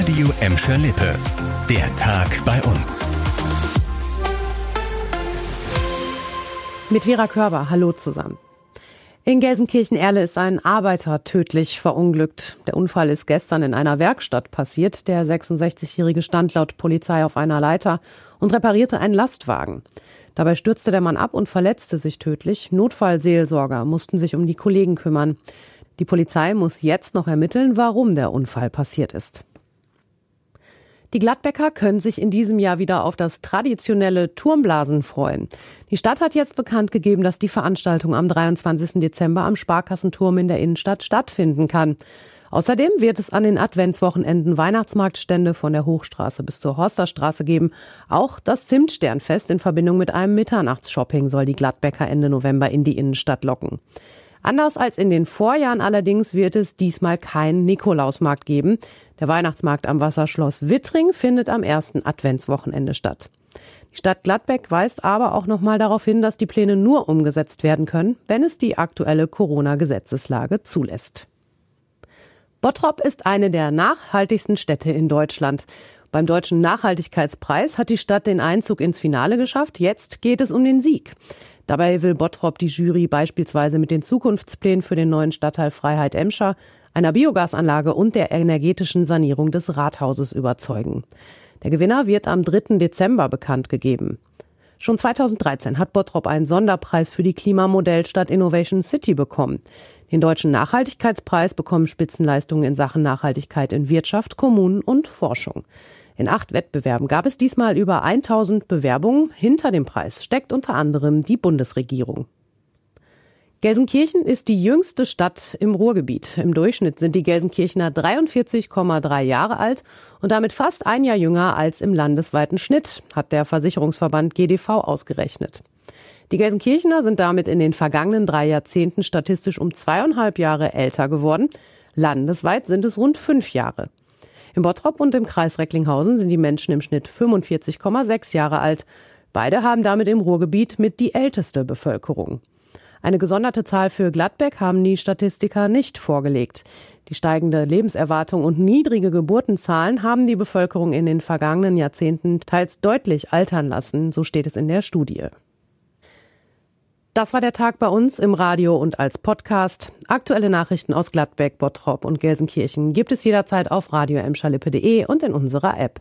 Radio Emscher Lippe. Der Tag bei uns. Mit Vera Körber, hallo zusammen. In Gelsenkirchen-Erle ist ein Arbeiter tödlich verunglückt. Der Unfall ist gestern in einer Werkstatt passiert. Der 66-Jährige stand laut Polizei auf einer Leiter und reparierte einen Lastwagen. Dabei stürzte der Mann ab und verletzte sich tödlich. Notfallseelsorger mussten sich um die Kollegen kümmern. Die Polizei muss jetzt noch ermitteln, warum der Unfall passiert ist. Die Gladbecker können sich in diesem Jahr wieder auf das traditionelle Turmblasen freuen. Die Stadt hat jetzt bekannt gegeben, dass die Veranstaltung am 23. Dezember am Sparkassenturm in der Innenstadt stattfinden kann. Außerdem wird es an den Adventswochenenden Weihnachtsmarktstände von der Hochstraße bis zur Horsterstraße geben. Auch das Zimtsternfest in Verbindung mit einem Mitternachtsshopping soll die Gladbecker Ende November in die Innenstadt locken. Anders als in den Vorjahren allerdings wird es diesmal keinen Nikolausmarkt geben. Der Weihnachtsmarkt am Wasserschloss Wittring findet am ersten Adventswochenende statt. Die Stadt Gladbeck weist aber auch nochmal darauf hin, dass die Pläne nur umgesetzt werden können, wenn es die aktuelle Corona-Gesetzeslage zulässt. Bottrop ist eine der nachhaltigsten Städte in Deutschland. Beim Deutschen Nachhaltigkeitspreis hat die Stadt den Einzug ins Finale geschafft. Jetzt geht es um den Sieg. Dabei will Bottrop die Jury beispielsweise mit den Zukunftsplänen für den neuen Stadtteil Freiheit Emscher, einer Biogasanlage und der energetischen Sanierung des Rathauses überzeugen. Der Gewinner wird am 3. Dezember bekannt gegeben. Schon 2013 hat Bottrop einen Sonderpreis für die Klimamodellstadt Innovation City bekommen. Den deutschen Nachhaltigkeitspreis bekommen Spitzenleistungen in Sachen Nachhaltigkeit in Wirtschaft, Kommunen und Forschung. In acht Wettbewerben gab es diesmal über 1000 Bewerbungen. Hinter dem Preis steckt unter anderem die Bundesregierung. Gelsenkirchen ist die jüngste Stadt im Ruhrgebiet. Im Durchschnitt sind die Gelsenkirchener 43,3 Jahre alt und damit fast ein Jahr jünger als im landesweiten Schnitt, hat der Versicherungsverband GDV ausgerechnet. Die Gelsenkirchener sind damit in den vergangenen drei Jahrzehnten statistisch um zweieinhalb Jahre älter geworden. Landesweit sind es rund fünf Jahre. Im Bottrop und im Kreis Recklinghausen sind die Menschen im Schnitt 45,6 Jahre alt. Beide haben damit im Ruhrgebiet mit die älteste Bevölkerung. Eine gesonderte Zahl für Gladbeck haben die Statistiker nicht vorgelegt. Die steigende Lebenserwartung und niedrige Geburtenzahlen haben die Bevölkerung in den vergangenen Jahrzehnten teils deutlich altern lassen, so steht es in der Studie. Das war der Tag bei uns im Radio und als Podcast. Aktuelle Nachrichten aus Gladbeck, Bottrop und Gelsenkirchen gibt es jederzeit auf radio und in unserer App.